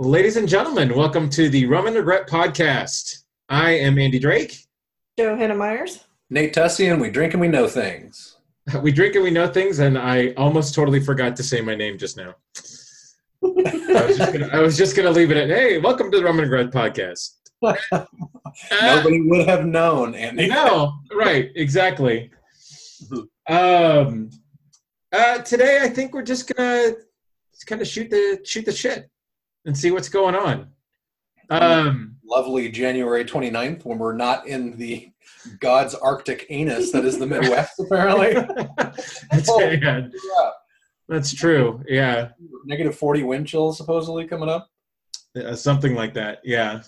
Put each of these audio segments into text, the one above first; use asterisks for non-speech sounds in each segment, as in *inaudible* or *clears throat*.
Ladies and gentlemen, welcome to the Rum and Regret podcast. I am Andy Drake. Joe Hannah Myers. Nate Tussey, and we drink and we know things. *laughs* We drink and we know things, and I almost totally forgot to say my name just now. I was just gonna, I was just gonna leave it at, hey, welcome to the Rum and Regret podcast. Uh, *laughs* Nobody would have known, Andy. no, right, exactly. *laughs* Um, uh, today, I think we're just gonna kind of shoot the shoot the shit and see what's going on. Um, Lovely January 29th when we're not in the God's Arctic anus that is the Midwest, *laughs* apparently. that's, Oh. yeah, that's true. Yeah, Negative 40 wind chills supposedly coming up. Uh, something like that. Yeah.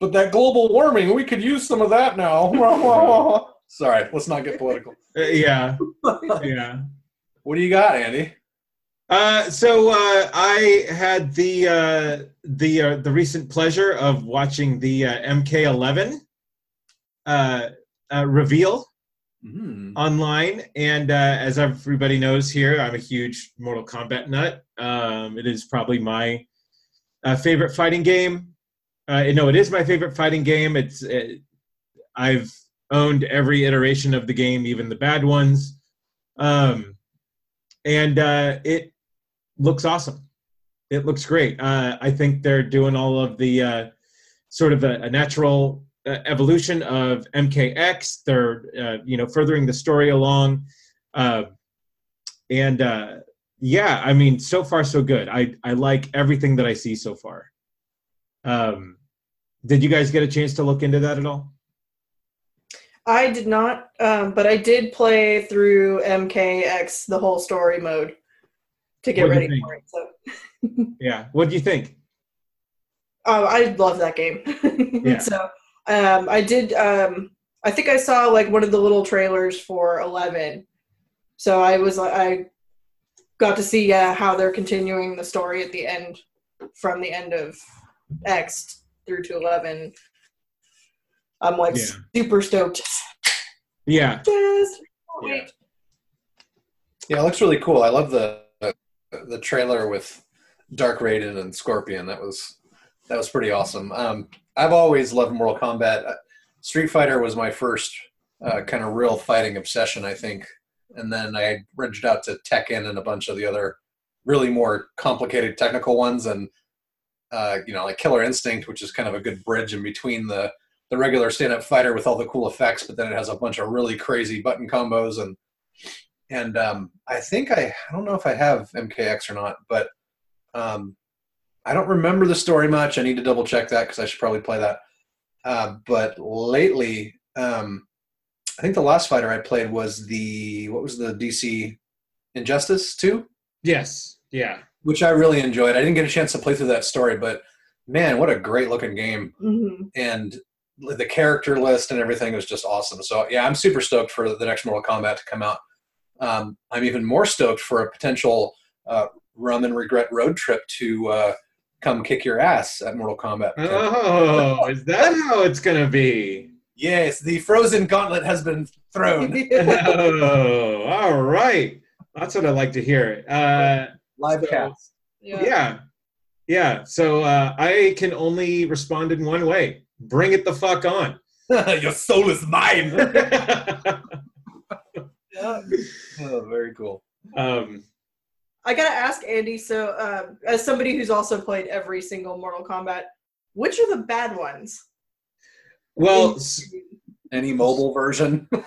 But that global warming, we could use some of that now. *laughs* Sorry, let's not get political. Uh, yeah. Yeah. *laughs* What do you got, Andy? Uh, so uh, I had the uh, the uh, the recent pleasure of watching the uh, MK11 uh, uh, reveal Mm. online, and uh, as everybody knows here, I'm a huge Mortal Kombat nut. Um, it is probably my uh, favorite fighting game. Uh, no, it is my favorite fighting game. It's it, I've owned every iteration of the game, even the bad ones, um, and uh, it looks awesome. It looks great. Uh, I think they're doing all of the uh, sort of a, a natural uh, evolution of MKX. They're uh, you know furthering the story along, uh, and uh, yeah, I mean so far so good. I I like everything that I see so far. Um, did you guys get a chance to look into that at all? I did not, um, but I did play through MKX the whole story mode to get What'd ready think? for it. So, *laughs* Yeah. What do you think? oh, I love that game. *laughs* Yeah. so, um, I did. Um, I think I saw like one of the little trailers for Eleven. So I was I got to see uh, how they're continuing the story at the end, from the end of X through to Eleven. I'm like Yeah. super stoked. *laughs* Yeah. Just can't Yeah. Yeah, it looks really cool. I love the the trailer with Dark Raiden and Scorpion. That was that was pretty awesome. Um, I've always loved Mortal Kombat. Uh, Street Fighter was my first uh, kind of real fighting obsession, I think, and then I reached out to Tekken and a bunch of the other really more complicated technical ones, and uh, you know, like Killer Instinct, which is kind of a good bridge in between the the regular stand-up fighter with all the cool effects, but then it has a bunch of really crazy button combos and and um, I think I I don't know if I have MKX or not, but um, I don't remember the story much. I need to double check that because I should probably play that. Uh, but lately, um, I think the last fighter I played was the what was the DC Injustice two, Yes. Yeah. which I really enjoyed. I didn't get a chance to play through that story, but man, what a great looking game! hmm And the character list and everything was just awesome. So yeah, I'm super stoked for the next Mortal Kombat to come out. Um, I'm even more stoked for a potential uh, rum and regret road trip to uh, come kick your ass at Mortal Kombat. Oh, is that how it's gonna be? Yes, the frozen gauntlet has been thrown. *laughs* Oh, all right. That's what I like to hear. Uh, Live So- cast. yeah. yeah, So uh, I can only respond in one way: bring it the fuck on. *laughs* Your soul is mine. *laughs* Yeah. oh, very cool. um, I gotta ask Andy. So, um, as somebody who's also played every single Mortal Kombat, which are the bad ones? well, Any mobile version? *laughs*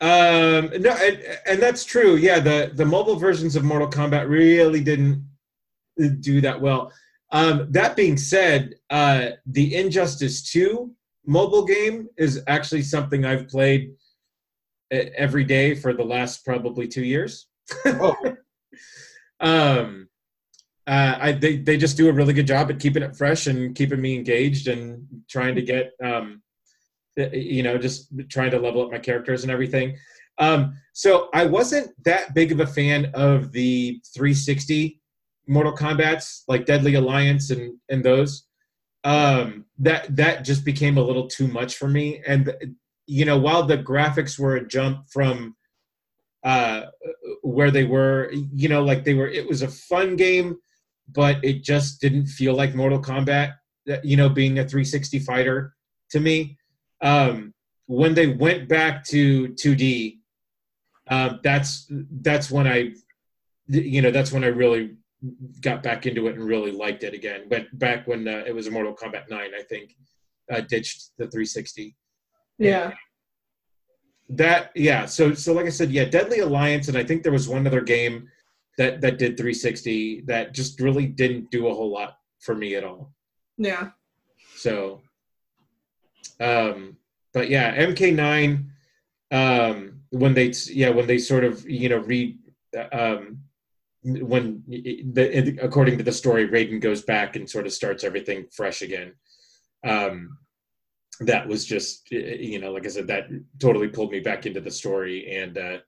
Um, no, and, and that's true. Yeah, the the mobile versions of Mortal Kombat really didn't do that well. Um, that being said, uh, the Injustice Two mobile game is actually something I've played every day for the last probably two years. oh, *laughs* um, uh, I they they just do a really good job at keeping it fresh and keeping me engaged and trying to get um, you know, just trying to level up my characters and everything. Um, so I wasn't that big of a fan of the 360 Mortal Kombat's, like Deadly Alliance and and those. Um, that that just became a little too much for me. And you know, while the graphics were a jump from uh, where they were, you know, like they were, it was a fun game. but it just didn't feel like Mortal Kombat. You know, being a 360 fighter to me. Um, when they went back to 2D, um, that's that's when I, you know, that's when I really got back into it and really liked it again. Went back when uh, it was a Mortal Kombat 9, I think, uh, ditched the 360 Yeah. that yeah so so like i said yeah deadly alliance and i think there was one other game that that did 360 that just really didn't do a whole lot for me at all Yeah. so um but yeah mk9 um when they yeah when they sort of you know read um when the according to the story Raiden goes back and sort of starts everything fresh again um that was just you know like i said that totally pulled me back into the story and uh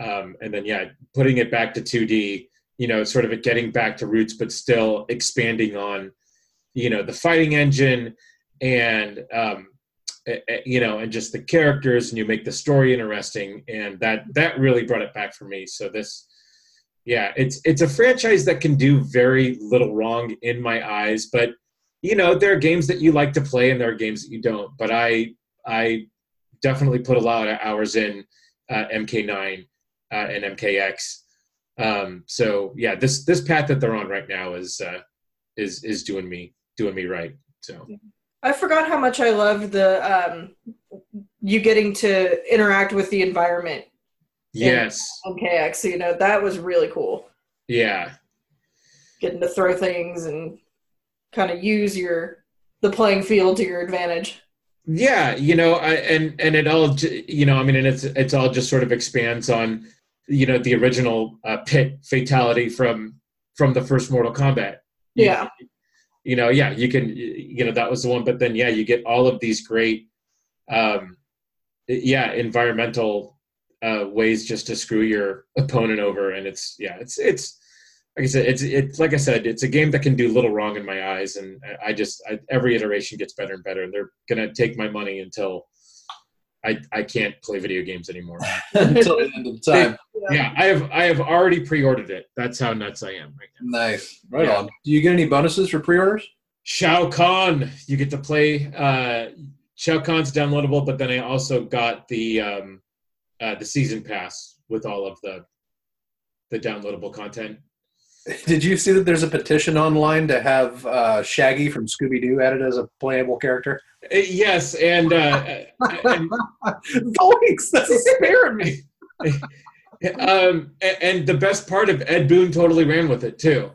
um and then yeah putting it back to 2d you know sort of getting back to roots but still expanding on you know the fighting engine and um eh, eh, you know and just the characters and you make the story interesting. And that that really brought it back for me. So this yeah it's it's a franchise that can do very little wrong in my eyes but you know there are games that you like to play and there are games that you don't but i i definitely put a lot of hours in uh, mk9 uh, and mkx um so yeah this this path that they're on right now is uh is is doing me doing me right so I forgot how much I love the um, you getting to interact with the environment yes on KX. You know that was really cool. yeah Getting to throw things and kind of use your the playing field to your advantage. yeah you know I, and and it all you know i mean and it's it's all just sort of expands on you know the original uh, pit fatality from from the first mortal kombat You- Yeah. you know yeah you can you know that was the one but then yeah you get all of these great um yeah environmental uh ways just to screw your opponent over and it's yeah it's it's like I said, it's it's like I said, it's a game that can do little wrong in my eyes, and I- just I, every iteration gets better and better. And they're gonna take my money until I I can't play video games anymore. *laughs* until the end of time. yeah, I have I have already pre-ordered it. That's how nuts I am right now. Nice. Right Yeah. on. Do you get any bonuses for pre-orders? Shao Kahn, you get to play. Uh, Shao Kahn's downloadable, but then I also got the um, uh, the season pass with all of the the downloadable content. *laughs* Did you see that there's a petition online to have uh, Shaggy from Scooby Doo added as a playable character? Uh, yes, and, uh, *laughs* and Thanks. That's scaring me. *laughs* um, and the best part of Ed Boon totally ran with it too.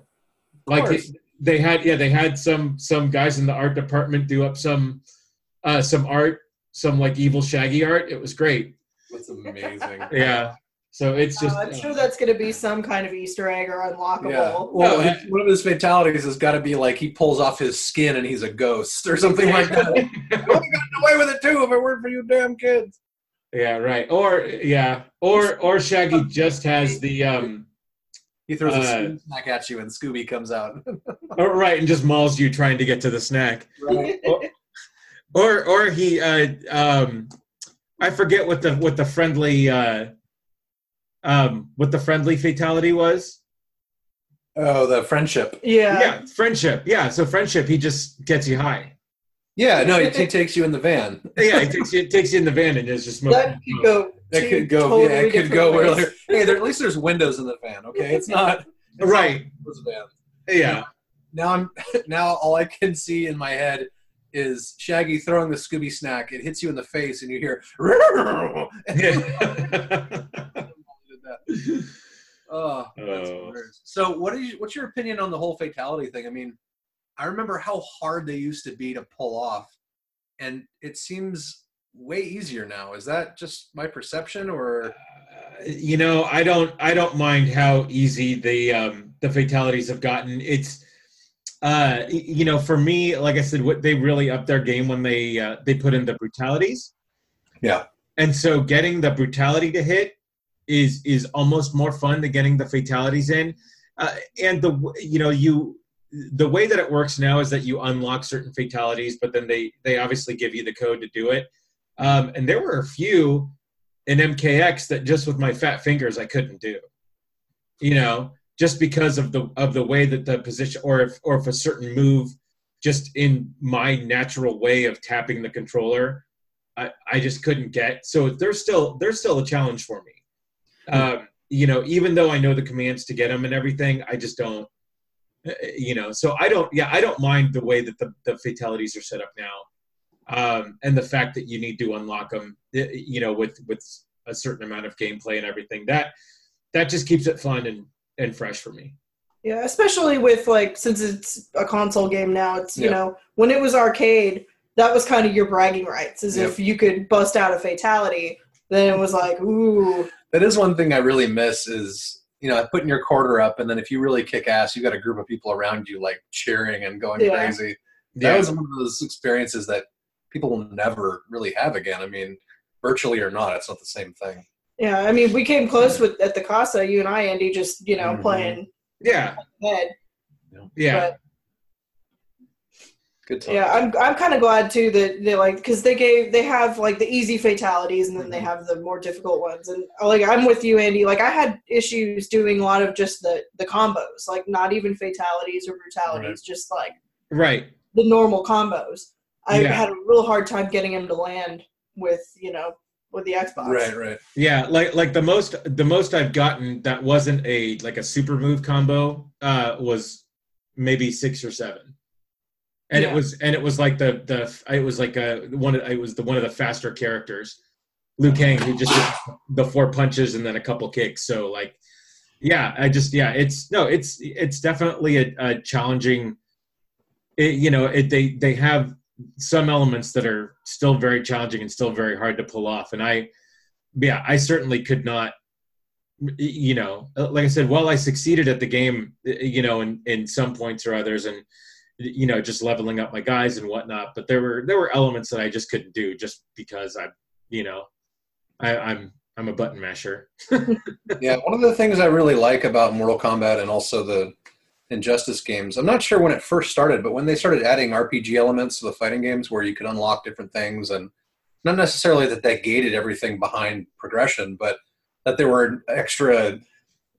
Like they, they had, yeah, they had some some guys in the art department do up some uh, some art, some like evil Shaggy art. It was great. That's amazing. Yeah. So it's just Uh, I'm sure that's going to be some kind of Easter egg or unlockable. Yeah. Well, No, his- one of his fatalities has got to be like he pulls off his skin and he's a ghost or something like that. I would have gotten away with it too if it weren't for you damn kids. yeah, right. Or yeah, or or Shaggy *laughs* just has the um, He throws a Uh, Scooby snack at you and Scooby comes out. *laughs* or, right, and just mauls you trying to get to the snack. right. *laughs* or or he uh um i forget what the what the friendly uh um what the friendly fatality was Oh, the friendship. Yeah. yeah friendship yeah so friendship he just gets you high Yeah, no, he, he *laughs* takes you in the van. yeah he takes you takes you in the van and is just smoking That could go. That could go. totally yeah, it could go ways. earlier. Hey, there, at least there's windows in the van. Okay, it's not it's *laughs* right not a van. yeah Now I'm *laughs* now all I can see in my head is Shaggy throwing the Scooby snack. It hits you in the face, and you hear. Oh, that's Oh. hilarious. So, what is what's your opinion on the whole fatality thing? I mean, I remember how hard they used to be to pull off, and it seems way easier now. Is that just my perception, or you know i don't i don't mind how easy the um the fatalities have gotten it's uh you know for me like i said what they really upped their game when they uh, they put in the brutalities Yeah. and so getting the brutality to hit is is almost more fun than getting the fatalities in. Uh, and the you know you the way that it works now is that you unlock certain fatalities but then they they obviously give you the code to do it. Um, and there were a few in MKX that just with my fat fingers I couldn't do. You know, just because of the of the way that the position or if or if a certain move just in my natural way of tapping the controller I, I just couldn't get. So there's still there's still a challenge for me um, you know even though I know the commands to get them and everything I just don't uh, you know so I don't yeah I don't mind the way that the, the fatalities are set up now um, and the fact that you need to unlock them you know with with a certain amount of gameplay and everything that that just keeps it fun and and fresh for me. Yeah, especially with like since it's a console game now, it's you Yeah. know when it was arcade, that was kind of your bragging rights, as Yeah. if you could bust out a fatality. Then it was like, ooh, That is one thing I really miss is you know putting your quarter up, and then if you really kick ass, you got a group of people around you like cheering and going Yeah. crazy. That was one of those experiences that people will never really have again. I mean, virtually or not, it's not the same thing. yeah. I mean, we came close with at the Casa, you and I, Andy, just you know Mhm. playing yeah head. yeah But Good time. yeah, I'm I'm kind of glad too that they like because they gave they have like the easy fatalities and then they Mhm. have the more difficult ones and like I'm with you Andy like I had issues doing a lot of just the the combos like not even fatalities or brutalities just like right the normal combos. I Yeah. had a real hard time getting him to land with you know with the Xbox. Right, right. Yeah, like like the most the most I've gotten that wasn't a like a super move combo uh was maybe six or seven. And Yeah. it was and it was like the the it was like a one of it was the one of the faster characters. Liu Kang who just did the four punches and then a couple kicks. So like yeah, I just yeah, it's no, it's it's definitely a, a challenging it, you know, it, they they have some elements that are still very challenging and still very hard to pull off and I yeah, I certainly could not. You know, like I said, while I succeeded at the game, you know, in in some points or others, and you know, just leveling up my guys and whatnot, but there were there were elements that I just couldn't do just because I, you know, I, I'm I'm a button masher. *laughs* Yeah, one of the things I really like about Mortal Kombat and also the Injustice games, I'm not sure when it first started, but when they started adding RPG elements to the fighting games where you could unlock different things, and not necessarily that they gated everything behind progression, but that there were extra,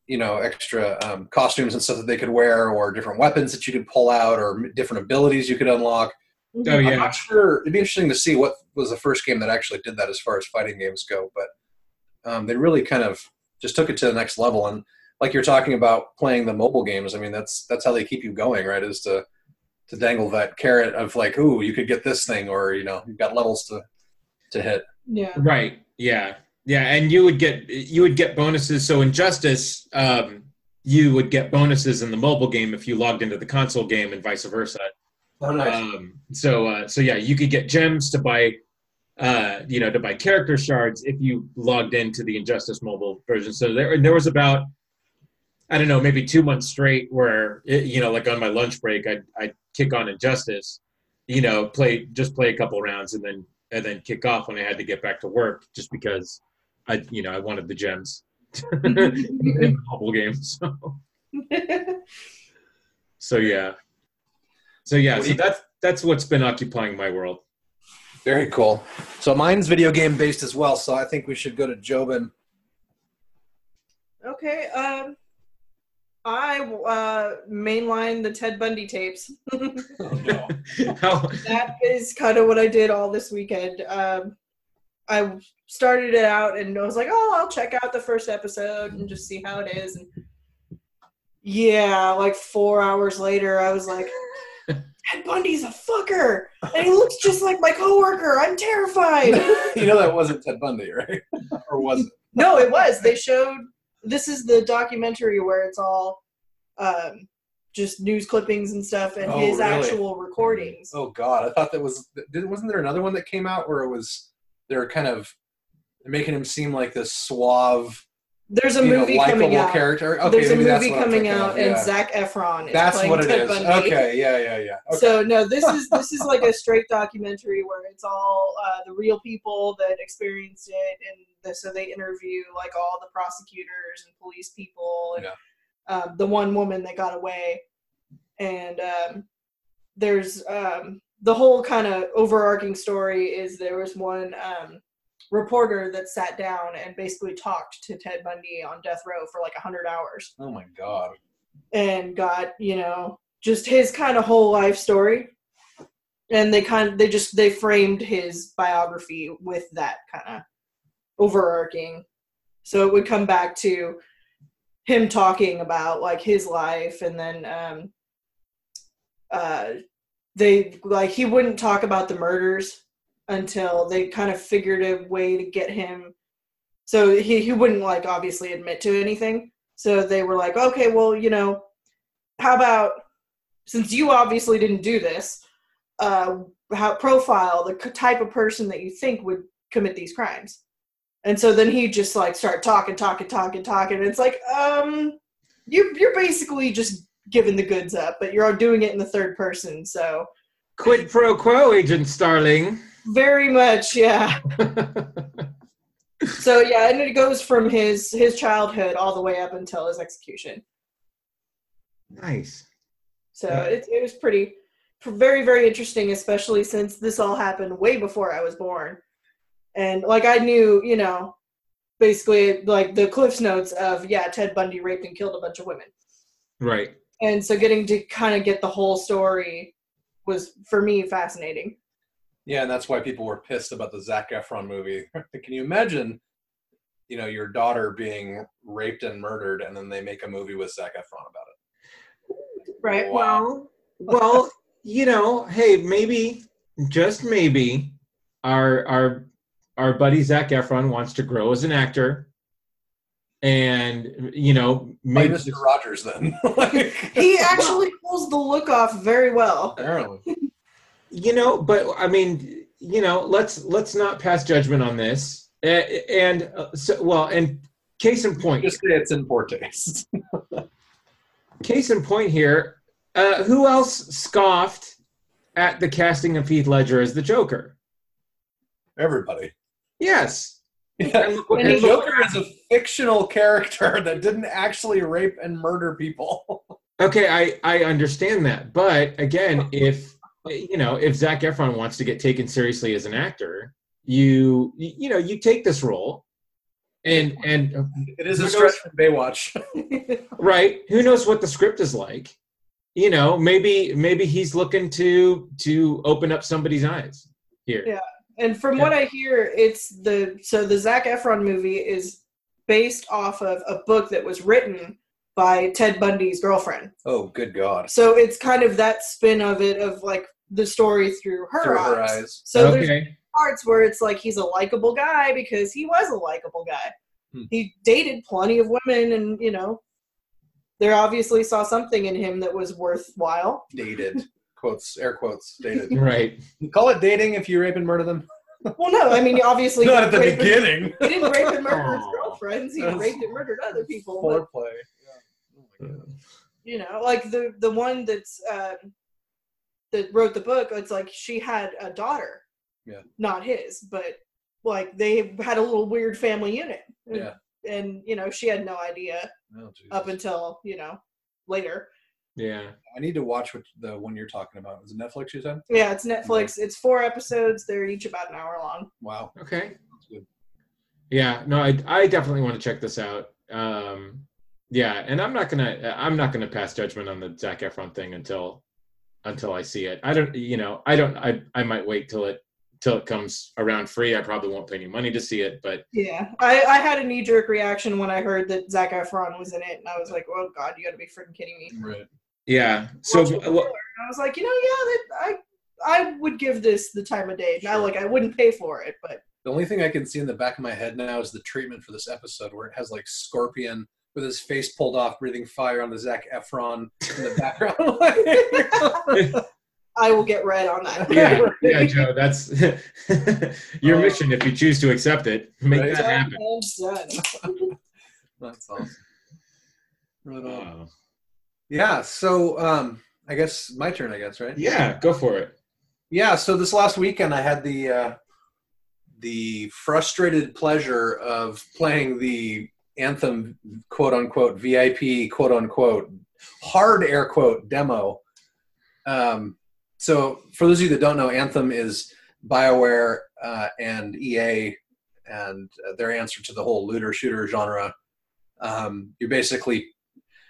you know, extra um, costumes and stuff that they could wear, or different weapons that you could pull out, or different abilities you could unlock. Mhm. Oh I'm not sure. It'd be interesting to see what was the first game that actually did that as far as fighting games go. But um, they really kind of just took it to the next level. And like you're talking about playing the mobile games, I mean that's that's how they keep you going, right? Is to to dangle that carrot of like, ooh, you could get this thing, or you know, you've got levels to to hit. Yeah. right, yeah, yeah, and you would get you would get bonuses. So Injustice, um, you would get bonuses in the mobile game if you logged into the console game, and vice versa. Oh, Um, so uh, so yeah, you could get gems to buy, uh, you know, to buy character shards if you logged into the Injustice mobile version. So there there was about I don't know maybe two months straight where it, you know like on my lunch break I'd I'd kick on Injustice, you know, play just play a couple rounds and then and then kick off when I had to get back to work just because I you know I wanted the gems *laughs* in the mobile game. So so yeah. So yeah, so that's that's what's been occupying my world. Very cool. So mine's video game based as well. So I think we should go to Jobin. okay. Um, I uh, mainline the Ted Bundy tapes. How, *laughs* that is kind of what I did all this weekend. Um, I started it out and I was like, oh, I'll check out the first episode and just see how it is. And yeah, like four hours later, I was like, *laughs* Ted Bundy's a fucker, and he looks just like my coworker. I'm terrified. *laughs* you know that wasn't Ted Bundy, right? *laughs* or was it? no, it was. They showed. This is the documentary where it's all um, just news clippings and stuff, and Oh, his really? actual recordings. Oh God, I thought that was. Wasn't there another one that came out where it was they were kind of making him seem like this suave, There's a know, movie likable coming out. character? Okay, There's a movie coming out, and yeah. Zac Efron is That's playing what it Ted is. Bundy. Okay, yeah, yeah, yeah. Okay. So no, this *laughs* is this is like a straight documentary where it's all uh, the real people that experienced it, and the, so they interview like all the prosecutors and police people, and um, the one woman that got away, and um, there's um, the whole kind of overarching story is there was one um, reporter that sat down and basically talked to Ted Bundy on death row for like a hundred hours. Oh my god. and got you know just his kind of whole life story. And they kind of they just they framed his biography with that kind of overarching. So it would come back to him talking about like his life and then um uh they like he wouldn't talk about the murders until they kind of figured a way to get him. So he, he wouldn't like obviously admit to anything. So they were like okay well you know how about since you obviously didn't do this uh how profile the type of person that you think would commit these crimes. And so then he just like start talking talking talking talking. And it's like um you you're basically just giving the goods up but you're doing it in the third person so Quid pro quo, Agent Starling. very much yeah *laughs* so yeah and it goes from his his childhood all the way up until his execution nice. so Yeah. it, it was pretty very very interesting especially since this all happened way before i was born and like i knew you know basically like the cliffs notes of yeah ted bundy raped and killed a bunch of women Right. And so getting to kind of get the whole story was for me fascinating Yeah, and that's why people were pissed about the Zac Efron movie. *laughs* Can you imagine, you know, your daughter being raped and murdered, and then they make a movie with Zac Efron about it? right Wow. Well, *laughs* well, you know, hey, maybe, just maybe, our our our buddy Zac Efron wants to grow as an actor, and you know, Like maybe Mr. Rogers, then. *laughs* Like- he actually pulls the look off very well apparently. you know, but I mean, you know, let's let's not pass judgment on this. And uh, so, well, and case in point, Just say it's in poor taste. *laughs* case in point here, uh, who else scoffed at the casting of Heath Ledger as the Joker? Everybody. Yes. Yeah. And look- And The Joker is a fictional character *laughs* that didn't actually rape and murder people. Okay, I I understand that, but again, *laughs* if you know, if Zac Efron wants to get taken seriously as an actor, you you know, you take this role, and and It is a Who stretch knows? from Baywatch. *laughs* right, who knows what the script is like? You know, maybe maybe he's looking to to open up somebody's eyes here. Yeah. And from what I hear, it's the so the Zac Efron movie is based off of a book that was written by Ted Bundy's girlfriend. oh, good God. So it's kind of that spin of it of like the story through her, Through eyes. her eyes. So there's parts where it's like he's a likable guy because he was a likable guy. Hmm. He dated plenty of women and, you know, they obviously saw something in him that was worthwhile. Dated. Quotes, air quotes, dated. *laughs* Right. You call it dating if you rape and murder them? *laughs* Well, no, I mean, obviously, Not at the raped and- beginning. *laughs* He didn't rape and murder his Aw. girlfriends. He That's- raped and murdered other people. But, Foreplay. Yeah. Oh you know, like the the one that's um, that wrote the book. It's like she had a daughter. Yeah. Not his, but like they had a little weird family unit. And, Yeah. And you know, she had no idea Oh, up until you know later. Yeah. I need to watch what the one you're talking about. Is it Netflix you said? Yeah, it's Netflix. It's four episodes. They're each about an hour long. Wow. Okay. That's good. Yeah, no, I I definitely want to check this out. Um, yeah, and I'm not gonna I'm not gonna pass judgment on the Zac Efron thing until until I see it. I don't, you know, I don't. I I might wait till it till it comes around free. I probably won't pay any money to see it, but Yeah, I, I had a knee jerk reaction when I heard that Zac Efron was in it, and I was like, "Oh God, you got to be freaking kidding me!" Right. Yeah. So well, I was like, you know, yeah, that, I I would give this the time of day. Now, Sure. like, I wouldn't pay for it, but The only thing I can see in the back of my head now is the treatment for this episode where it has like Scorpion with his face pulled off, breathing fire on the Zac Efron in the background. *laughs* *laughs* I will get red on that. yeah, *laughs* yeah, Joe. That's your Oh. mission if you choose to accept it. Make Right. that happen. That's awesome. Right on. Wow. Yeah, so um, I guess my turn, I guess, right? Yeah, go for it. Yeah, so this last weekend I had the uh, the frustrated pleasure of playing the Anthem quote unquote VIP quote unquote hard air quote demo. Um, so for those of you that don't know, Anthem is BioWare uh, and EA and uh, their answer to the whole looter shooter genre. Um, you're basically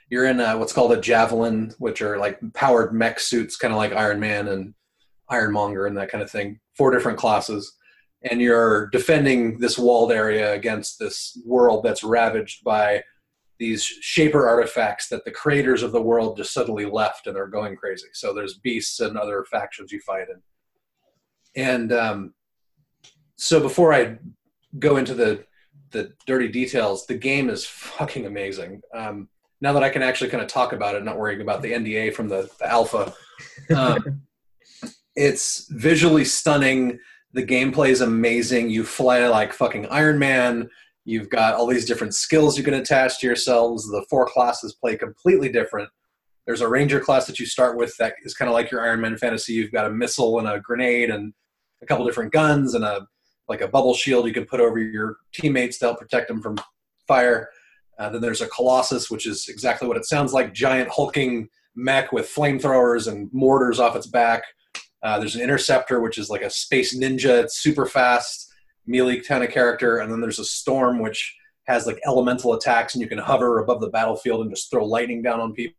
you're in a, what's called a javelin, which are like powered mech suits, kind of like Iron Man and Iron Monger and that kind of thing. Four different classes, and you're defending this walled area against this world that's ravaged by these shaper artifacts that the creators of the world just suddenly left and they're going crazy. So there's beasts and other factions you fight in. And um, so before I go into the the dirty details, the game is fucking amazing. Um, now that I can actually kind of talk about it, not worrying about the NDA from the, the alpha, um, it's visually stunning. The gameplay is amazing. You fly like fucking Iron Man. You've got all these different skills you can attach to yourselves. The four classes play completely different. There's a ranger class that you start with that is kind of like your Iron Man fantasy. You've got a missile and a grenade and a couple different guns and a like a bubble shield you can put over your teammates to help protect them from fire. Uh, then there's a Colossus, which is exactly what it sounds like giant hulking mech with flamethrowers and mortars off its back. Uh, there's an Interceptor, which is like a space ninja. It's super fast, melee kind of character. And then there's a Storm, which has like elemental attacks, and you can hover above the battlefield and just throw lightning down on people.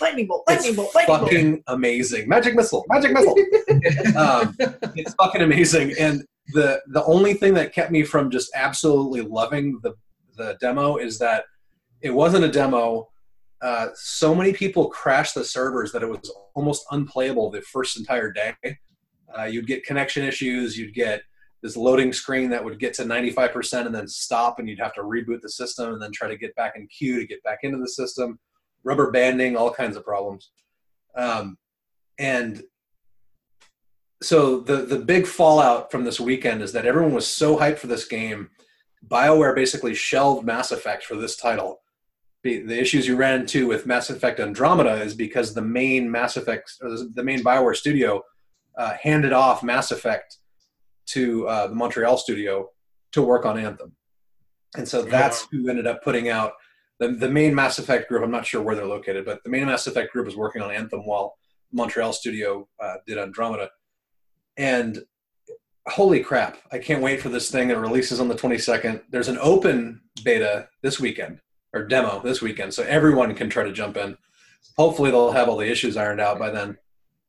Lightning bolt, lightning bolt, lightning bolt. fucking amazing. Magic missile, magic missile. *laughs* um, it's fucking amazing. And the the only thing that kept me from just absolutely loving the the demo is that it wasn't a demo. Uh, so many people crashed the servers that it was almost unplayable the first entire day. Uh, you'd get connection issues. You'd get this loading screen that would get to 95% and then stop, and you'd have to reboot the system and then try to get back in queue to get back into the system. Rubber banding, all kinds of problems. Um, and so the the big fallout from this weekend is that everyone was so hyped for this game. BioWare basically shelved Mass Effect for this title. The, the issues you ran into with Mass Effect Andromeda is because the main Mass Effect, or the main BioWare studio, uh, handed off Mass Effect to uh, the Montreal studio to work on Anthem, and so that's who ended up putting out the the main Mass Effect group. I'm not sure where they're located, but the main Mass Effect group is working on Anthem while Montreal studio uh, did Andromeda and holy crap i can't wait for this thing that releases on the 22nd there's an open beta this weekend or demo this weekend so everyone can try to jump in hopefully they'll have all the issues ironed out by then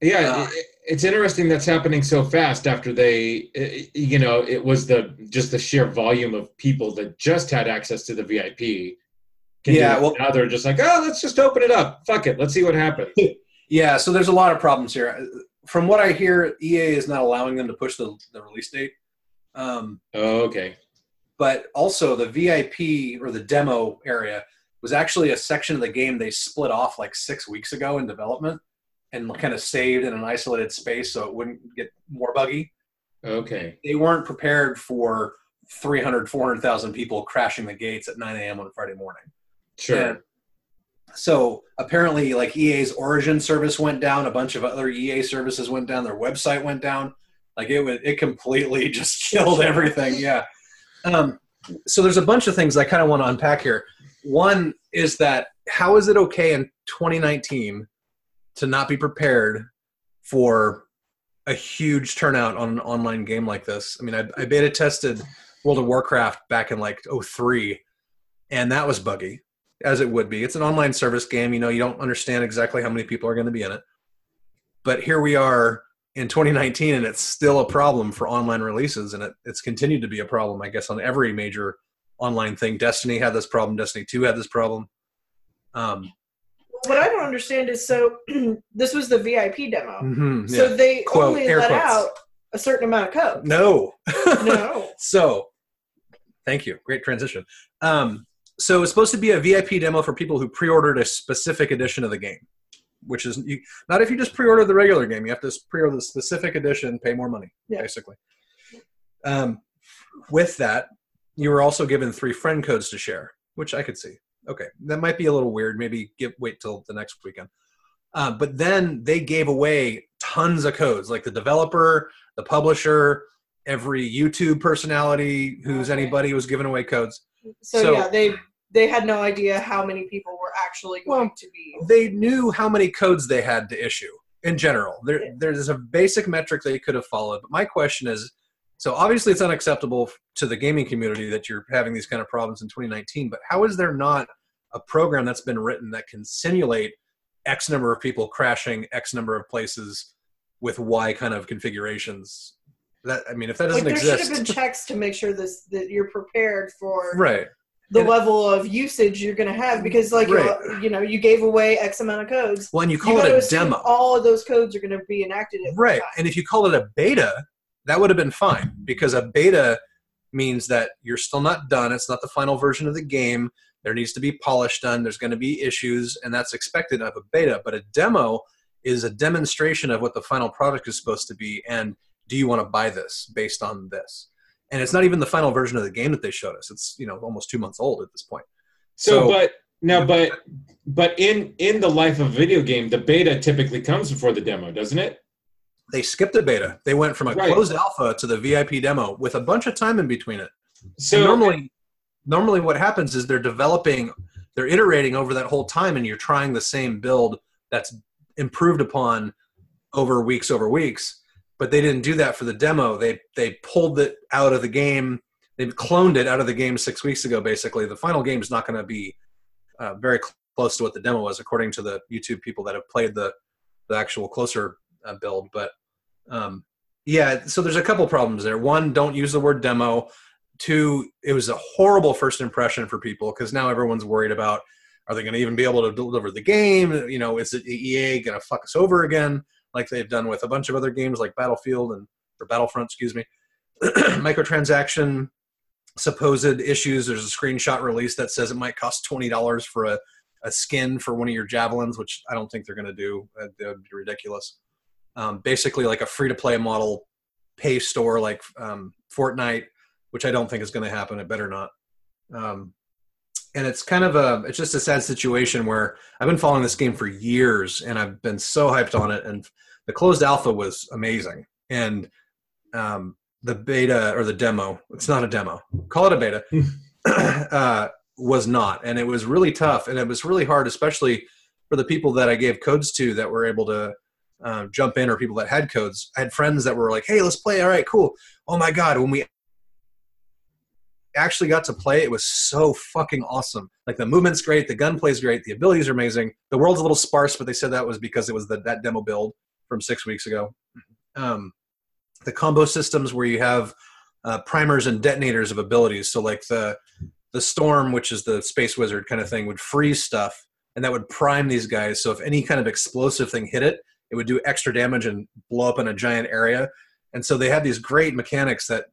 Yeah, Uh, it's interesting that's happening so fast after they, you know, it was the just the sheer volume of people that just had access to the VIP. Can Yeah, well- now they're just like, oh, let's just open it up. Fuck it, let's see what happens. *laughs* yeah so there's a lot of problems here from what i hear ea is not allowing them to push the, the release date um, oh, okay. but also the vip or the demo area was actually a section of the game they split off like six weeks ago in development and kind of saved in an isolated space so it wouldn't get more buggy Okay. they weren't prepared for 300 400000 people crashing the gates at 9 a.m on friday morning Sure. And so apparently like ea's origin service went down a bunch of other ea services went down their website went down. Like it would it completely *laughs* just killed everything yeah. Um, so there's a bunch of things i kind of want to unpack here. One is that how is it okay in 2019 to not be prepared for a huge turnout on an online game like this? I mean i, I beta tested world of warcraft back in like 03 and that was buggy as it would be. It's an online service game. You know, you don't understand exactly how many people are going to be in it. But here we are in 2019, and it's still a problem for online releases, and it, it's continued to be a problem, I guess, on every major online thing. Destiny had this problem. Destiny 2 had this problem. Um, What I don't understand is so *clears throat* this was the VIP demo. mhm, So they Quote, only let quotes. out a certain amount of code. No. No. *laughs* So, thank you. Great transition. Um, so it's supposed to be a VIP demo for people who pre-ordered a specific edition of the game, which is you, not if you just pre-order the regular game. You have to pre-order the specific edition, pay more money, Yeah. basically. Um, with that, you were also given three friend codes to share, which I could see. Okay, that might be a little weird. Maybe give wait till the next weekend. Uh, but then they gave away tons of codes, like the developer, the publisher, every YouTube personality who's Okay. anybody was giving away codes. So, So- yeah, they they had no idea how many people were actually going Well, to be. They knew how many codes they had to issue in general. There, Yeah. there's a basic metric they could have followed. But my question is, So obviously, it's unacceptable to the gaming community that you're having these kind of problems in 2019. But how is there not a program that's been written that can simulate X number of people crashing X number of places with Y kind of configurations? That I mean, if that doesn't like there exist, should have been *laughs* checks to make sure this that you're prepared for right? The And- level of usage you're going to have because like Right. you, you know you gave away x amount of codes Well, and you you call gotta it a demo, all of those codes are going to be enacted at right? And if you call it a beta, that would have been fine because a beta means that you're still not done. It's not the final version of the game. There needs to be polish done. There's going to be issues, and that's expected of a beta. But a demo is a demonstration of what the final product is supposed to be. And do you want to buy this based on this? And it's not even the final version of the game that they showed us. It's you know almost two months old at this point. So, So- but now, but but in in the life of a video game, the beta typically comes before the demo, doesn't it? They skipped a beta. They went from a Right. closed alpha to the VIP demo with a bunch of time in between it. So and normally normally what happens is they're developing they're iterating over that whole time and you're trying the same build that's improved upon over weeks over weeks but they didn't do that for the demo. They they pulled it out of the game. They cloned it out of the game six weeks ago basically. The final game is not going to be uh, very cl- close to what the demo was according to the youtube people that have played the the actual closer uh, build but um, yeah so there's a couple problems there. One don't use the word demo. Two it was a horrible first impression for people because now everyone's worried about are they going to even be able to deliver the game? You know is it ea going to fuck us over again like they've done with a bunch of other games like battlefield and or battlefront excuse me *clears throat* microtransaction supposed issues there's a screenshot release that says it might cost $20 for a, a skin for one of your javelins which i don't think they're going to do that that would be ridiculous um, basically like a free to play model pay store like um, fortnite which I don't think is going to happen. It better not. Um, and it's kind of a it's just a sad situation where I've been following this game for years and I've been so hyped on it. And the closed alpha was amazing, and um, the beta or the demo it's not a demo call it a beta *clears throat* uh, was not, and it was really tough and it was really hard, especially for the people that I gave codes to that were able to. Uh, jump in or people that had codes. I had friends that were like, "Hey, let's play." All right, cool. Oh my god, when we actually got to play, it was so fucking awesome. Like the movement's great, the gunplay's great, the abilities are amazing. The world's a little sparse, but they said that was because it was the, that demo build from six weeks ago. Um, the combo systems where you have uh, primers and detonators of abilities. So like the the storm, which is the space wizard kind of thing, would freeze stuff, and that would prime these guys. So if any kind of explosive thing hit it, it would do extra damage and blow up in a giant area. And so they had these great mechanics that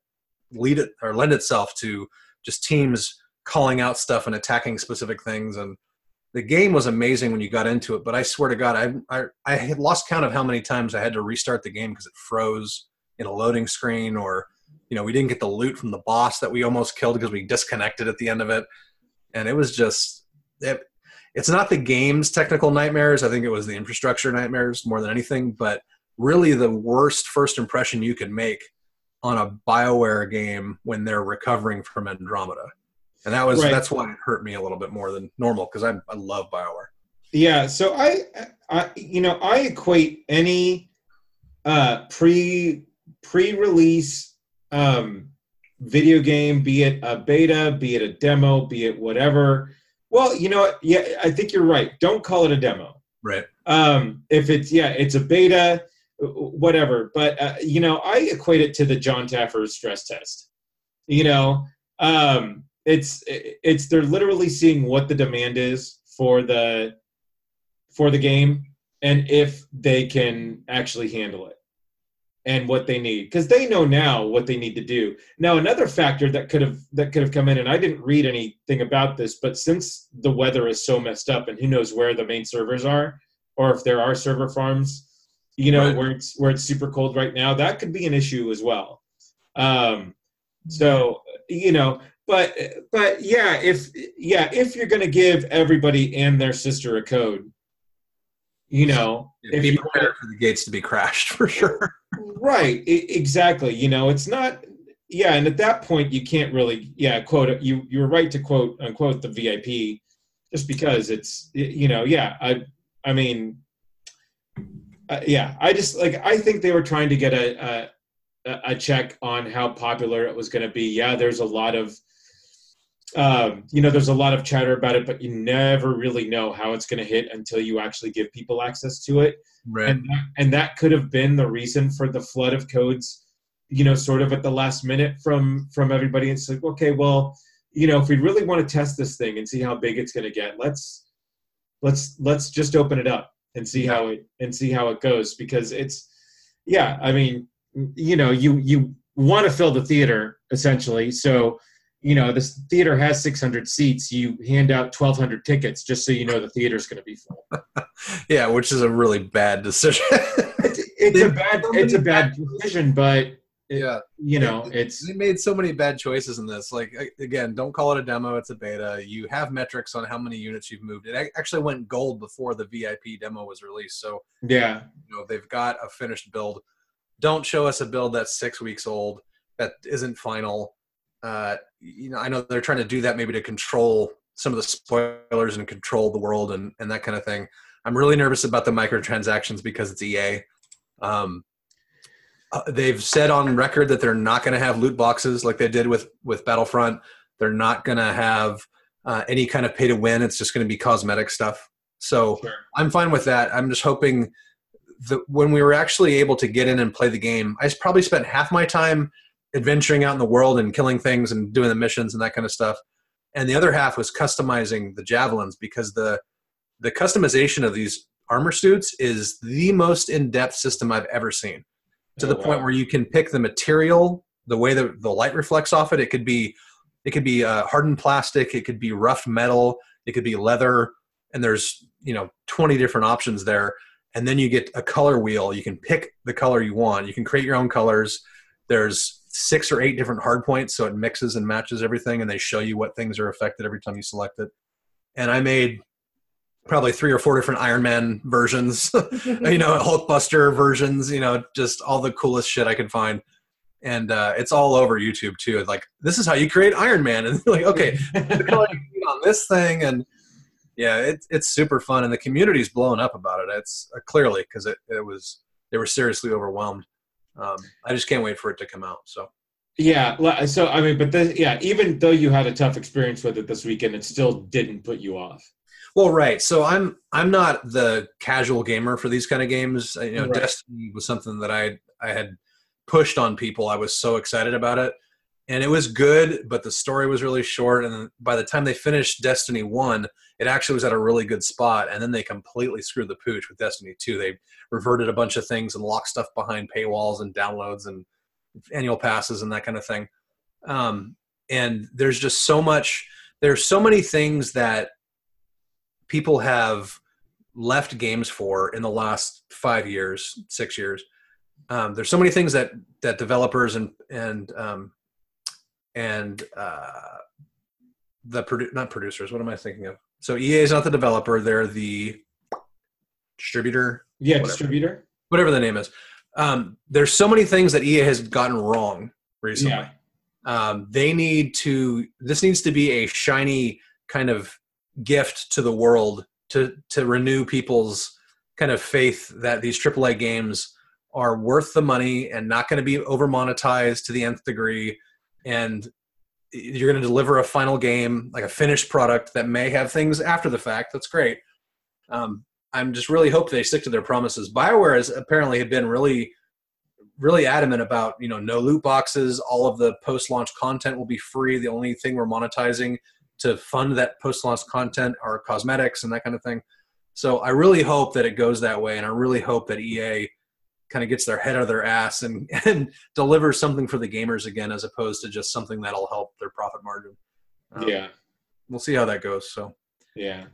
lead it or lend itself to just teams calling out stuff and attacking specific things. And the game was amazing when you got into it but i swear to god i i, I had lost count of how many times i had to restart the game because it froze in a loading screen or you know we didn't get the loot from the boss that we almost killed because we disconnected at the end of it. And it was just it, it's not the game's technical nightmares. I think it was the infrastructure nightmares more than anything but really the worst first impression you could make on a Bioware game when they're recovering from Andromeda, and that was Right. that's why it hurt me a little bit more than normal because I I love Bioware. Yeah, so I, I, you know, I equate any uh, pre pre-release um, video game, be it a beta, be it a demo, be it whatever. Well, you know, yeah, I think you're right. Don't call it a demo. Right. Um, if it's yeah, it's a beta, whatever. But uh, you know, I equate it to the Jon Taffer stress test. You know, um, it's it's they're literally seeing what the demand is for the for the game and if they can actually handle it and what they need because they know now what they need to do now another factor that could have that could have come in and i didn't read anything about this but since the weather is so messed up and who knows where the main servers are or if there are server farms you know Right. where it's where it's super cold right now that could be an issue as well um so you know but but yeah if yeah if you're going to give everybody and their sister a code you know if be prepared for the gates to be crashed *laughs* for sure. right exactly you know it's not yeah and at that point you can't really yeah quote you you're right to quote unquote the vip just because it's you know yeah i i mean uh, yeah i just like i think they were trying to get a, a a check on how popular it was going to be. Yeah, there's a lot of um, you know, there's a lot of chatter about it, but you never really know how it's going to hit until you actually give people access to it. Right. And that, and that could have been the reason for the flood of codes, you know, sort of at the last minute from from everybody. It's like, okay, well, you know, if we really want to test this thing and see how big it's going to get, let's let's let's just open it up and see how it and see how it goes because it's yeah, I mean, you know, you you want to fill the theater essentially, so you know this theater has 600 seats. You hand out 1200 tickets just so you know the theater's going to be full. *laughs* Yeah, which is a really bad decision. it's, it's a bad it's a bad decision but yeah. you know it's they made so many bad choices in this. Like again, don't call it a demo; it's a beta. You have metrics on how many units you've moved. It actually went gold before the VIP demo was released, so yeah you know they've got a finished build. Don't show us a build that's six weeks old that isn't final. Uh, you know, I know they're trying to do that maybe to control some of the spoilers and control the world and, and that kind of thing. I'm really nervous about the microtransactions because it's EA. Um, uh, they've said on record that they're not going to have loot boxes like they did with with Battlefront. They're not going to have uh, any kind of pay to win. It's just going to be cosmetic stuff. So sure. I'm fine with that. I'm just hoping that when we were actually able to get in and play the game, I probably spent half my time adventuring out in the world and killing things and doing the missions and that kind of stuff, and the other half was customizing the javelins because the the customization of these armor suits is the most in-depth system I've ever seen. To Oh, the point where you can pick the material, the way the the light reflects off it. It could be it could be uh, hardened plastic, it could be rough metal, it could be leather, and there's you know 20 different options there. And then you get a color wheel. You can pick the color you want. You can create your own colors. There's six or eight different hard points so it mixes and matches everything and they show you what things are affected every time you select it. And i made probably three or four different iron man versions *laughs* you know *laughs* hulkbuster versions you know just all the coolest shit i could find. And uh, it's all over youtube too. Like this is how you create iron man. *laughs* And like okay the color you need on this thing. And yeah it, it's super fun. And the community's blown up about it. It's uh, clearly because it, it was they were seriously overwhelmed. Um, i just can't wait for it to come out so. Yeah so i mean but the, yeah even though you had a tough experience with it this weekend it still didn't put you off well right. So i'm i'm not the casual gamer for these kind of games. You know Right. destiny was something that i i had pushed on people. I was so excited about it. And it was good but the story was really short. And by the time they finished destiny 1 it actually was at a really good spot. And then they completely screwed the pooch with destiny 2 they reverted a bunch of things and locked stuff behind paywalls and downloads and annual passes and that kind of thing. Um, and there's just so much there's so many things that people have left games for in the last five years six years. Um, there's so many things that that developers and and um, and uh, the produ- not producers what am i thinking of? So ea is not the developer they're the distributor? Yeah Whatever. distributor. Whatever the name is. Um, there's so many things that ea has gotten wrong recently. Yeah. Um, they need to this needs to be a shiny kind of gift to the world to to renew people's kind of faith that these AAA games are worth the money and not going to be over monetized to the nth degree. And you're going to deliver a final game like a finished product that may have things after the fact. That's great. Um, i'm just really hope they stick to their promises. Bioware has apparently had been really really adamant about you know no loot boxes. All of the post launch content will be free. The only thing we're monetizing to fund that post launch content or cosmetics and that kind of thing. So i really hope that it goes that way and i really hope that ea kind of gets their head out of their ass and, *laughs* and delivers something for the gamers again as opposed to just something that'll help their profit margin. Um, yeah. we'll see how that goes so. Yeah.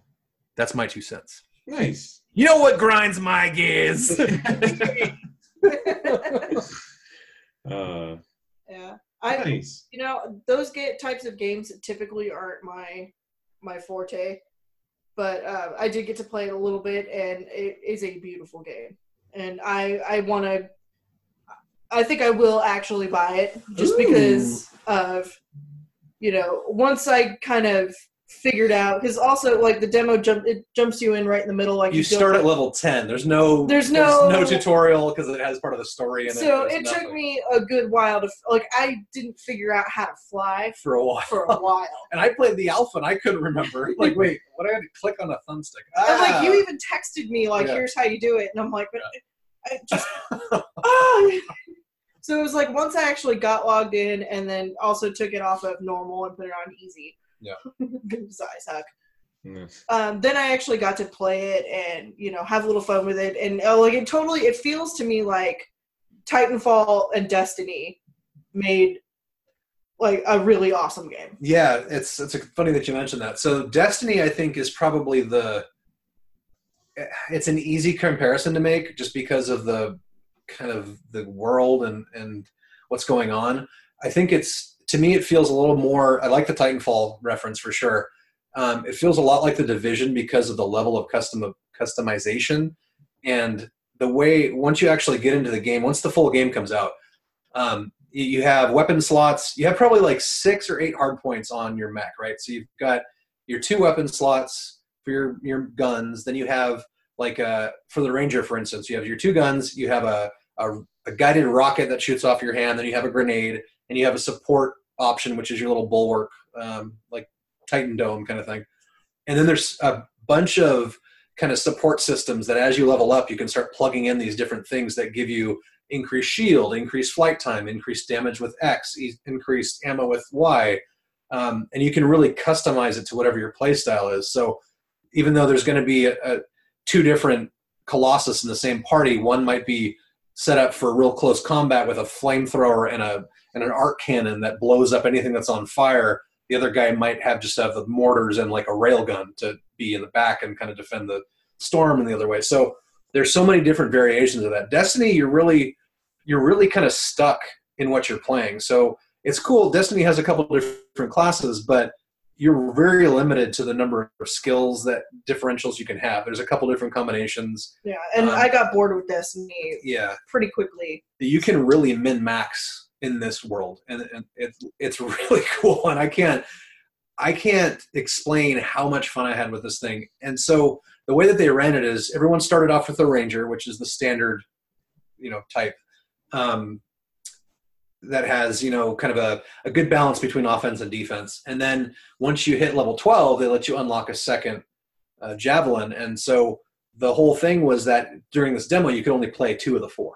That's my two cents. Nice. You know what grinds my gears? *laughs* *laughs* Uh yeah. I nice you know those ga- types of games typically aren't my my forte but uh, i did get to play it a little bit and it is a beautiful game and i i want to i think i will actually buy it just Ooh. because of you know once i kind of figured out because also like the demo jump it jumps you in right in the middle like you go start for- at level 10 there's no There's no- no tutorial because it has part of the story in so it it There's took me a good while to like i didn't figure out how to fly for a while. for a while. *laughs* And i played the alpha and i couldn't remember. *laughs* Like wait what i had to click on a thumbstick. And like Ah. you even texted me like Yeah. here's how you do it. And i'm like but I just oh. *laughs* so it was like once i actually got logged in and then also took it off of normal and put it on easy Yeah. *laughs* because i suck Mm. um, then I actually got to play it and you know have a little fun with it, and uh, like it totally it feels to me like Titanfall and Destiny made like a really awesome game. Yeah, it's it's funny that you mentioned that. So Destiny, I think, is probably the. It's an easy comparison to make, just because of the kind of the world and and what's going on. I think it's to me, it feels a little more. I like the Titanfall reference for sure. Um, it feels a lot like the Division because of the level of custom customization and the way once you actually get into the game, once the full game comes out, um, you- have weapon slots. You have probably like six or eight hard points on your mech, right? So you've got your two weapon slots for your your guns. Then you have like uh, for the ranger, for instance, you have your two guns. You have a, a a guided rocket that shoots off your hand. Then you have a grenade, and you have a support option, which is your little bulwark, um, like Titan Dome kind of thing. And then there's a bunch of kind of support systems that as you level up, you can start plugging in these different things that give you increased shield, increased flight time, increased damage with X, increased ammo with Y. Um, and you can really customize it to whatever your playstyle is. So even though there's going to be a, a, two different Colossus in the same party, one might be set up for real close combat with a flamethrower and a and an arc cannon that blows up anything that's on fire. The other guy might have just have the mortars and like a rail gun to be in the back and kind of defend the storm in the other way. So there's so many different variations of that. Destiny, you're really you're really kind of stuck in what you're playing. So it's cool. Destiny has a couple different classes, but you're very limited to the number of skills that differentials you can have. There's a couple different combinations. Yeah, and Um, I got bored with Destiny Yeah, pretty quickly. you can really min max in this world, and, and it's it's really *laughs* cool. And I can't I can't explain how much fun I had with this thing. And so the way that they ran it is everyone started off with the Ranger, which is the standard, you know, type. Um, that has you know kind of a, a good balance between offense and defense and then once you hit level 12 they let you unlock a second uh, javelin and so the whole thing was that during this demo you could only play two of the four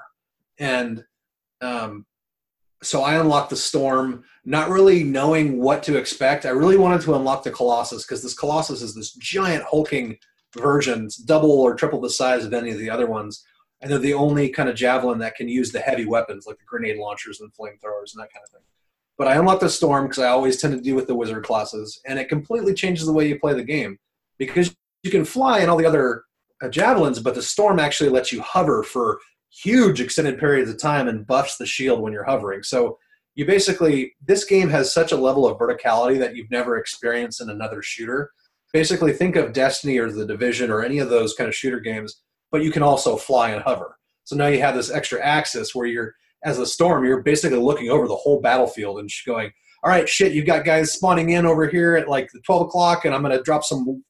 and um, so i unlocked the storm not really knowing what to expect. I really wanted to unlock the colossus because this colossus is this giant hulking version. It's double or triple the size of any of the other ones. And they're the only kind of javelin that can use the heavy weapons like the grenade launchers and flamethrowers and that kind of thing. But I unlocked the storm because I always tend to do with the wizard classes, and it completely changes the way you play the game. Because you can fly in all the other uh, javelins, but the storm actually lets you hover for huge extended periods of time and buffs the shield when you're hovering. So you basically this game has such a level of verticality that you've never experienced in another shooter. Basically, think of Destiny or the Division or any of those kind of shooter games but you can also fly and hover. So now you have this extra axis where you're, as a storm, you're basically looking over the whole battlefield and going, all right, shit, you've got guys spawning in over here at like the 12 o'clock, and I'm going to drop some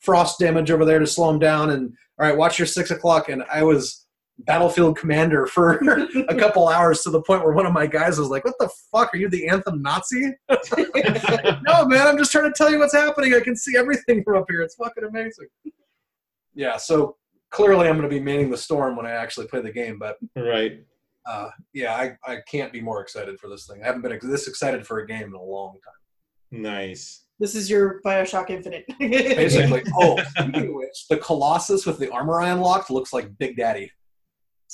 frost damage over there to slow them down. And all right, watch your six o'clock. And I was battlefield commander for *laughs* a couple hours to the point where one of my guys was like, what the fuck? Are you the anthem Nazi? *laughs* no, man, I'm just trying to tell you what's happening. I can see everything from up here. It's fucking amazing. Yeah, so clearly I'm going to be manning the storm when I actually play the game. But right. uh, yeah, I, I can't be more excited for this thing. I haven't been ex- this excited for a game in a long time. Nice. This is your Bioshock Infinite. Basically, oh, which, *laughs* the Colossus with the armor I unlocked looks like Big Daddy.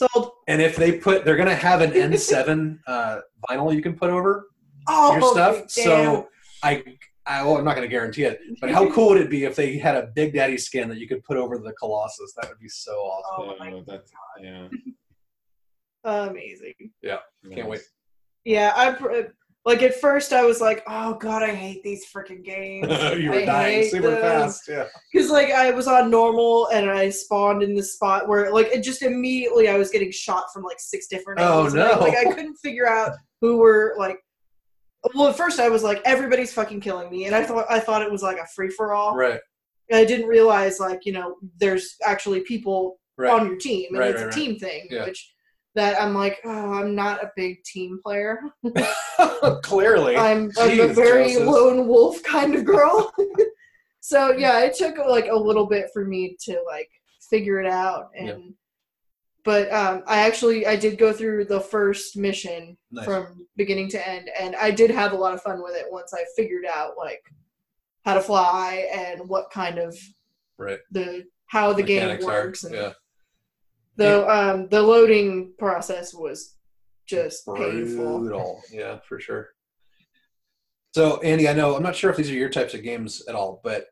Sold. And if they put, they're going to have an N7 *laughs* uh, vinyl you can put over Oh, your stuff. damn. So I, I, well, I'm not going to guarantee it, but how *laughs* cool would it be if they had a Big Daddy skin that you could put over the Colossus? That would be so awesome. Oh my Oh, that's, yeah. *laughs* amazing. Yeah, Can't wait. Yeah, I pr- like at first I was like, oh god, I hate these freaking *laughs* games. you I were dying hate super them. fast. Yeah. Because like I was on normal and I spawned in the spot where like it just immediately I was getting shot from like six different Oh, angles. I- no. like I couldn't figure out who were like well, at first I was like, everybody's fucking killing me, and I thought I thought it was like a free for all. Right. And I didn't realize like you know there's actually people Right. on your team, and Right, it's right, a team thing. Yeah. Which that I'm like, oh, I'm not a big team player. *laughs* Clearly. I'm, I'm a very Joseph. lone wolf kind of girl. *laughs* so yeah, it took like a little bit for me to like figure it out and Yep. but um I actually I did go through the first mission Nice. from beginning to end and I did have a lot of fun with it once I figured out like how to fly and what kind of Right. the how the Mechanics game are- works and Yeah. The um the loading process was just painful. Brutal. Yeah, for sure. So, Andy, I know I'm not sure if these are your types of games at all, but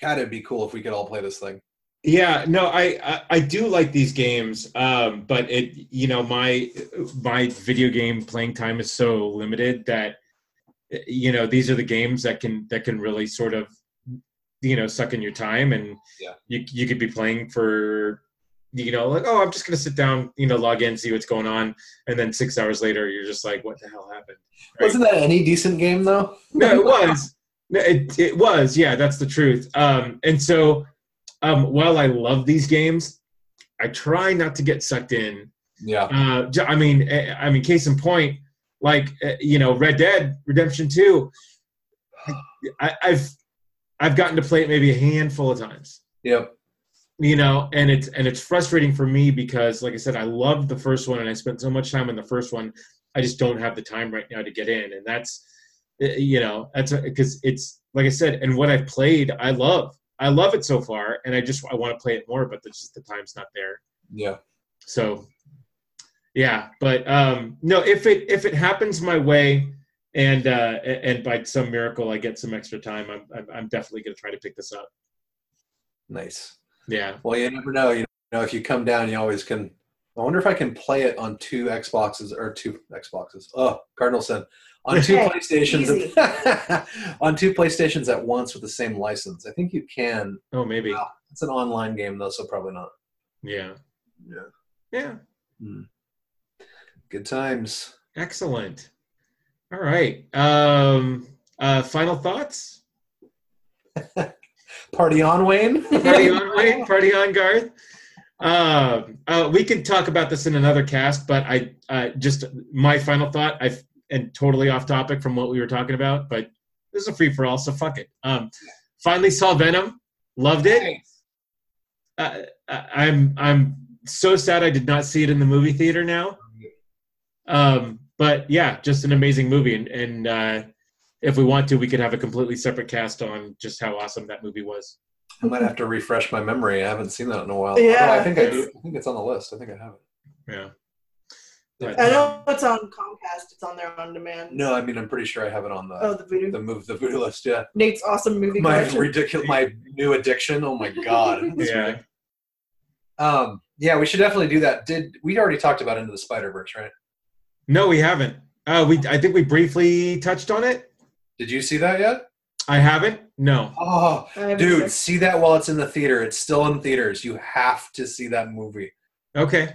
God, it'd be cool if we could all play this thing. Yeah, no, I, I I do like these games, um, but it you know my my video game playing time is so limited that you know these are the games that can that can really sort of you know suck in your time and Yeah. you you could be playing for you know like oh I'm just gonna sit down you know log in see what's going on and then six hours later you're just like what the hell happened Right. Wasn't that any decent game though? no, it was. No, it, it was. Yeah, that's the truth. Um, and so, um, while I love these games, I try not to get sucked in. Yeah. Uh, I mean, eh, I mean, case in point, like eh, you know, Red Dead Redemption Two. I, I've I've gotten to play it maybe a handful of times Yep. You know and it's and it's frustrating for me because like i said i loved the first one and i spent so much time on the first one. I just don't have the time right now to get in. And that's uh, you know that's because it's like i said and what i've played i love. I love it so far and i just i want to play it more but just the time's not there. Yeah. so yeah but um no if it if it happens my way and uh and by some miracle i get some extra time i'm i'm, I'm definitely going to try to pick this up. Nice. Yeah Well, you never know. You know, if you come down, you always can. I wonder if I can play it on two Xboxes or two Xboxes. Oh, Cardinal Sin. On two Hey, PlayStations. easy. *laughs* on two PlayStations at once with the same license. I think you can. oh maybe Wow. It's an online game though, so probably not. yeah Yeah. yeah Good times. Excellent. All right. Um, uh, final thoughts? *laughs* Party on, Wayne. Party on, *laughs* Wayne. Party on, Garth. Um, uh, we can talk about this in another cast, but I uh, just my final thought. I and totally off topic from what we were talking about, but this is a free for all, so fuck it. Um, finally saw Venom. Loved it. Uh, I- I'm I'm so sad I did not see it in the movie theater now. Um, but yeah, just an amazing movie, and, and uh, if we want to, we could have a completely separate cast on just how awesome that movie was. I might have to refresh my memory. I haven't seen that in a while. Yeah, Although I think I it's- do. I think it's on the list. I think I have it. Yeah. Yeah. But, I know it's on Comcast. It's on there on demand. No, I mean I'm pretty sure I have it on the Oh, the Vudu. the move the Vudu list. Yeah. Nate's awesome movie My ridiculous, my new addiction. Oh my god. *laughs* Yeah. ridiculous. Um. Yeah, we should definitely do that. Did we already talked about Into the Spider Verse, right? No, we haven't. Uh, we I think we briefly touched on it. Did you see that yet? I haven't. No. Oh, haven't dude, seen- see that while it's in the theater. It's still in theaters. You have to see that movie. Okay.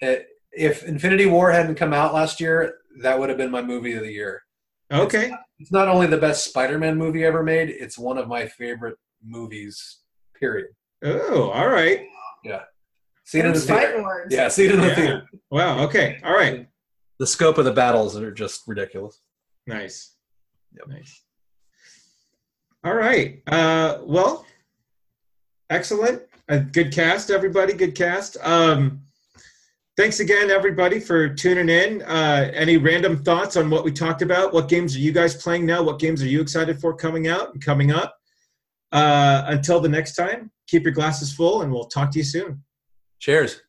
It, if Infinity War hadn't come out last year, that would have been my movie of the year. Okay. It's not only the best Spider-Man movie ever made; it's one of my favorite movies. Period. Oh, all right. Yeah. See it in the theater. words. Yeah, see it in the Yeah. theater. Wow. Okay. All right. The scope of the battles are just ridiculous. Nice. Yep. Nice. All right. Uh, well, excellent. A good cast, everybody. Good cast. Um, thanks again, everybody, for tuning in. Uh, any random thoughts on what we talked about? What games are you guys playing now? What games are you excited for coming out and coming up? Uh, until the next time, keep your glasses full, and we'll talk to you soon. Cheers.